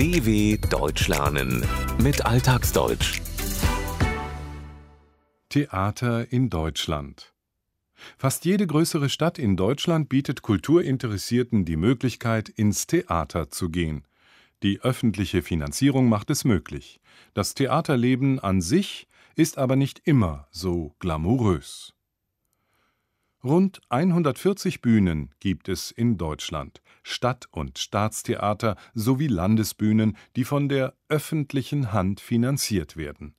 DW Deutsch lernen mit Alltagsdeutsch. Theater in Deutschland. Fast jede größere Stadt in Deutschland bietet Kulturinteressierten die Möglichkeit, ins Theater zu gehen. Die öffentliche Finanzierung macht es möglich. Das Theaterleben an sich ist aber nicht immer so glamourös. Rund 140 Bühnen gibt es in Deutschland, Stadt- und Staatstheater sowie Landesbühnen, die von der öffentlichen Hand finanziert werden.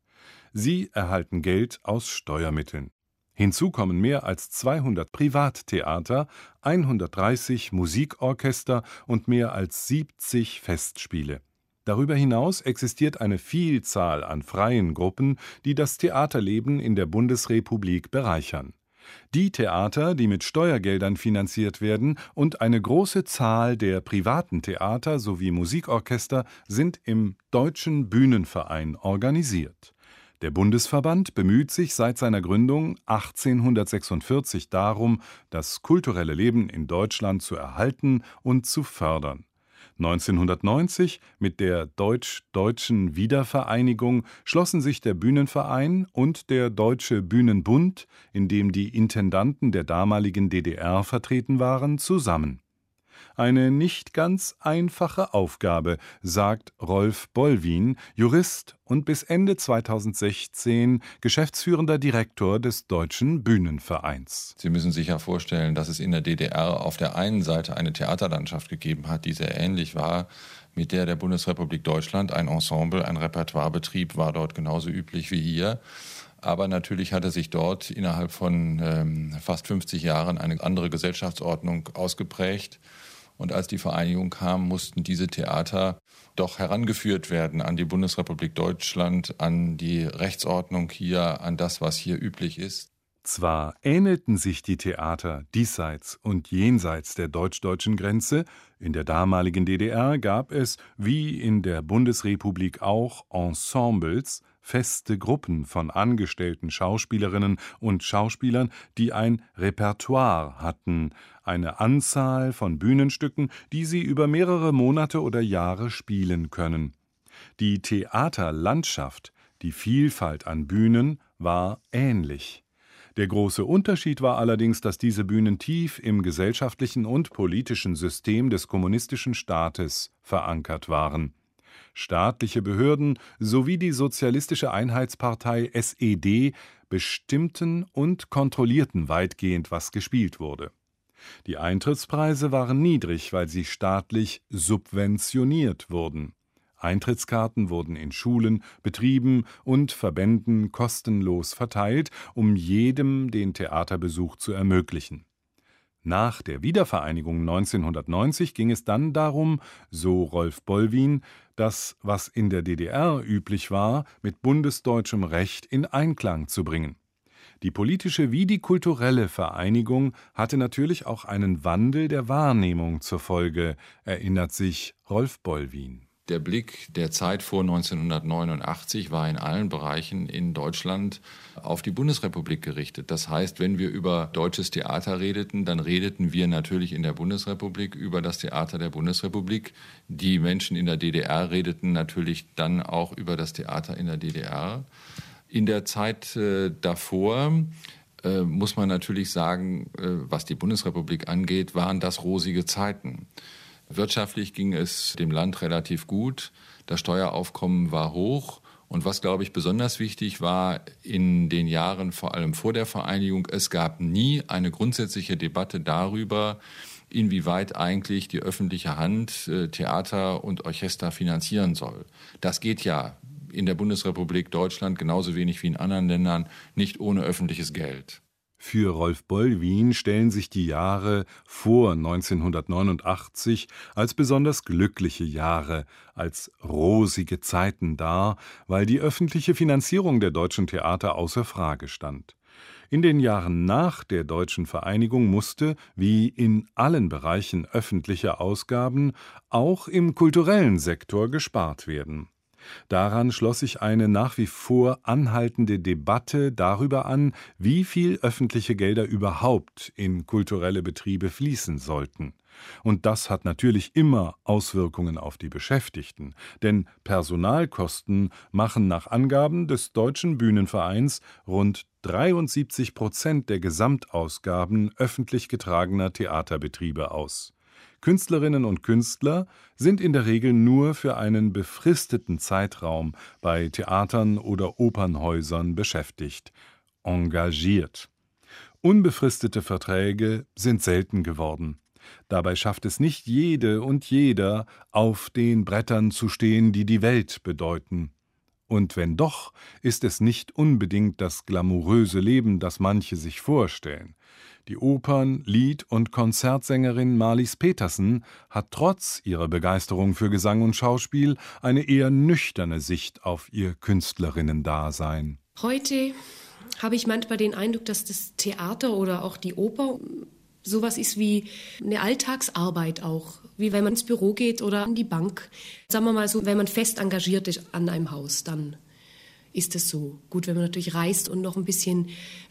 Sie erhalten Geld aus Steuermitteln. Hinzu kommen mehr als 200 Privattheater, 130 Musikorchester und mehr als 70 Festspiele. Darüber hinaus existiert eine Vielzahl an freien Gruppen, die das Theaterleben in der Bundesrepublik bereichern die Theater, die mit Steuergeldern finanziert werden, und eine große Zahl der privaten Theater sowie Musikorchester sind im Deutschen Bühnenverein organisiert. Der Bundesverband bemüht sich seit seiner Gründung 1846 darum, das kulturelle Leben in Deutschland zu erhalten und zu fördern 1990 mit der Deutsch-Deutschen Wiedervereinigung schlossen sich der Bühnenverein und der Deutsche Bühnenbund, in dem die Intendanten der damaligen DDR vertreten waren, zusammen eine nicht ganz einfache Aufgabe, sagt Rolf Bollwin, Jurist und bis Ende 2016 geschäftsführender Direktor des Deutschen Bühnenvereins. Sie müssen sich ja vorstellen, dass es in der DDR auf der einen Seite eine Theaterlandschaft gegeben hat, die sehr ähnlich war mit der der Bundesrepublik Deutschland. Ein Ensemble, ein Repertoirebetrieb war dort genauso üblich wie hier. Aber natürlich hatte sich dort innerhalb von ähm, fast 50 Jahren eine andere Gesellschaftsordnung ausgeprägt. Und als die Vereinigung kam, mussten diese Theater doch herangeführt werden an die Bundesrepublik Deutschland, an die Rechtsordnung hier, an das, was hier üblich ist. Zwar ähnelten sich die Theater diesseits und jenseits der deutsch-deutschen Grenze, in der damaligen DDR gab es, wie in der Bundesrepublik auch, Ensembles, feste Gruppen von angestellten Schauspielerinnen und Schauspielern, die ein Repertoire hatten, eine Anzahl von Bühnenstücken, die sie über mehrere Monate oder Jahre spielen können. Die Theaterlandschaft, die Vielfalt an Bühnen war ähnlich. Der große Unterschied war allerdings, dass diese Bühnen tief im gesellschaftlichen und politischen System des kommunistischen Staates verankert waren Staatliche Behörden sowie die Sozialistische Einheitspartei SED bestimmten und kontrollierten weitgehend, was gespielt wurde. Die Eintrittspreise waren niedrig, weil sie staatlich subventioniert wurden. Eintrittskarten wurden in Schulen, Betrieben und Verbänden kostenlos verteilt, um jedem den Theaterbesuch zu ermöglichen. Nach der Wiedervereinigung 1990 ging es dann darum, so Rolf Bollwin, das, was in der DDR üblich war, mit bundesdeutschem Recht in Einklang zu bringen. Die politische wie die kulturelle Vereinigung hatte natürlich auch einen Wandel der Wahrnehmung zur Folge, erinnert sich Rolf Bollwin. Der Blick der Zeit vor 1989 war in allen Bereichen in Deutschland auf die Bundesrepublik gerichtet. Das heißt, wenn wir über deutsches Theater redeten, dann redeten wir natürlich in der Bundesrepublik über das Theater der Bundesrepublik. Die Menschen in der DDR redeten natürlich dann auch über das Theater in der DDR. In der Zeit äh, davor äh, muss man natürlich sagen, äh, was die Bundesrepublik angeht, waren das rosige Zeiten. Wirtschaftlich ging es dem Land relativ gut. Das Steueraufkommen war hoch. Und was, glaube ich, besonders wichtig war in den Jahren vor allem vor der Vereinigung, es gab nie eine grundsätzliche Debatte darüber, inwieweit eigentlich die öffentliche Hand äh, Theater und Orchester finanzieren soll. Das geht ja in der Bundesrepublik Deutschland genauso wenig wie in anderen Ländern nicht ohne öffentliches Geld. Für Rolf Bollwin stellen sich die Jahre vor 1989 als besonders glückliche Jahre, als rosige Zeiten dar, weil die öffentliche Finanzierung der deutschen Theater außer Frage stand. In den Jahren nach der deutschen Vereinigung musste, wie in allen Bereichen öffentlicher Ausgaben, auch im kulturellen Sektor gespart werden. Daran schloss sich eine nach wie vor anhaltende Debatte darüber an, wie viel öffentliche Gelder überhaupt in kulturelle Betriebe fließen sollten. Und das hat natürlich immer Auswirkungen auf die Beschäftigten, denn Personalkosten machen nach Angaben des Deutschen Bühnenvereins rund 73 Prozent der Gesamtausgaben öffentlich getragener Theaterbetriebe aus. Künstlerinnen und Künstler sind in der Regel nur für einen befristeten Zeitraum bei Theatern oder Opernhäusern beschäftigt, engagiert. Unbefristete Verträge sind selten geworden. Dabei schafft es nicht jede und jeder, auf den Brettern zu stehen, die die Welt bedeuten. Und wenn doch, ist es nicht unbedingt das glamouröse Leben, das manche sich vorstellen. Die Opern-, Lied- und Konzertsängerin Marlies Petersen hat trotz ihrer Begeisterung für Gesang und Schauspiel eine eher nüchterne Sicht auf ihr Künstlerinnendasein. Heute habe ich manchmal den Eindruck, dass das Theater oder auch die Oper sowas ist wie eine Alltagsarbeit auch, wie wenn man ins Büro geht oder an die Bank. Sagen wir mal so, wenn man fest engagiert ist an einem Haus, dann ist es so. Gut, wenn man natürlich reist und noch ein bisschen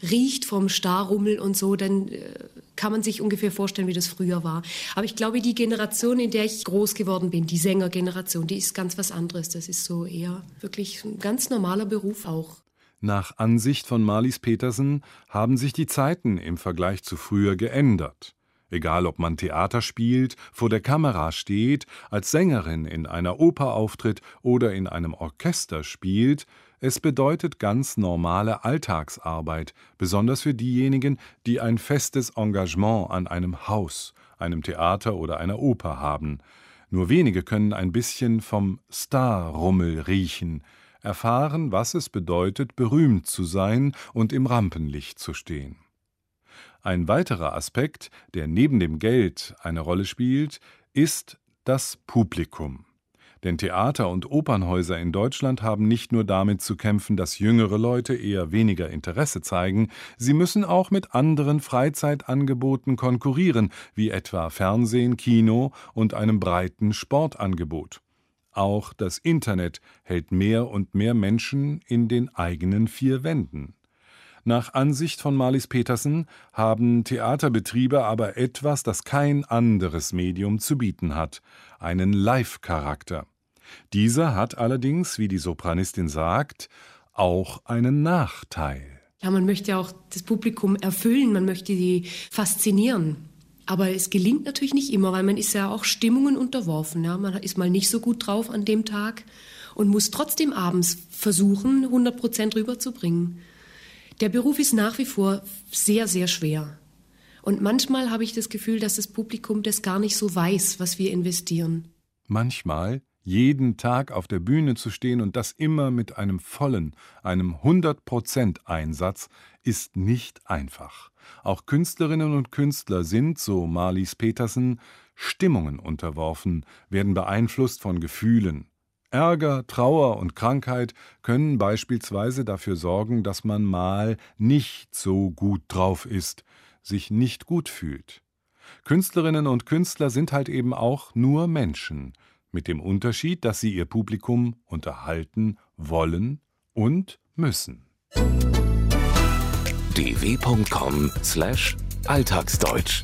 riecht vom Starrummel und so, dann äh, kann man sich ungefähr vorstellen, wie das früher war. Aber ich glaube, die Generation, in der ich groß geworden bin, die Sängergeneration, die ist ganz was anderes. Das ist so eher wirklich ein ganz normaler Beruf auch. Nach Ansicht von Marlies Petersen haben sich die Zeiten im Vergleich zu früher geändert. Egal ob man Theater spielt, vor der Kamera steht, als Sängerin in einer Oper auftritt oder in einem Orchester spielt, es bedeutet ganz normale Alltagsarbeit, besonders für diejenigen, die ein festes Engagement an einem Haus, einem Theater oder einer Oper haben. Nur wenige können ein bisschen vom Starrummel riechen, erfahren, was es bedeutet, berühmt zu sein und im Rampenlicht zu stehen. Ein weiterer Aspekt, der neben dem Geld eine Rolle spielt, ist das Publikum. Denn Theater und Opernhäuser in Deutschland haben nicht nur damit zu kämpfen, dass jüngere Leute eher weniger Interesse zeigen, sie müssen auch mit anderen Freizeitangeboten konkurrieren, wie etwa Fernsehen, Kino und einem breiten Sportangebot. Auch das Internet hält mehr und mehr Menschen in den eigenen vier Wänden. Nach Ansicht von Marlies Petersen haben Theaterbetriebe aber etwas, das kein anderes Medium zu bieten hat, einen Live-Charakter. Dieser hat allerdings, wie die Sopranistin sagt, auch einen Nachteil. Ja, man möchte auch das Publikum erfüllen, man möchte sie faszinieren. Aber es gelingt natürlich nicht immer, weil man ist ja auch Stimmungen unterworfen. Ja? Man ist mal nicht so gut drauf an dem Tag und muss trotzdem abends versuchen, 100 Prozent rüberzubringen. Der Beruf ist nach wie vor sehr, sehr schwer. Und manchmal habe ich das Gefühl, dass das Publikum das gar nicht so weiß, was wir investieren. Manchmal jeden Tag auf der Bühne zu stehen und das immer mit einem vollen, einem 100% Einsatz, ist nicht einfach. Auch Künstlerinnen und Künstler sind, so Marlies Petersen, Stimmungen unterworfen, werden beeinflusst von Gefühlen. Ärger, Trauer und Krankheit können beispielsweise dafür sorgen, dass man mal nicht so gut drauf ist, sich nicht gut fühlt. Künstlerinnen und Künstler sind halt eben auch nur Menschen, mit dem Unterschied, dass sie ihr Publikum unterhalten wollen und müssen. dw.com/alltagsdeutsch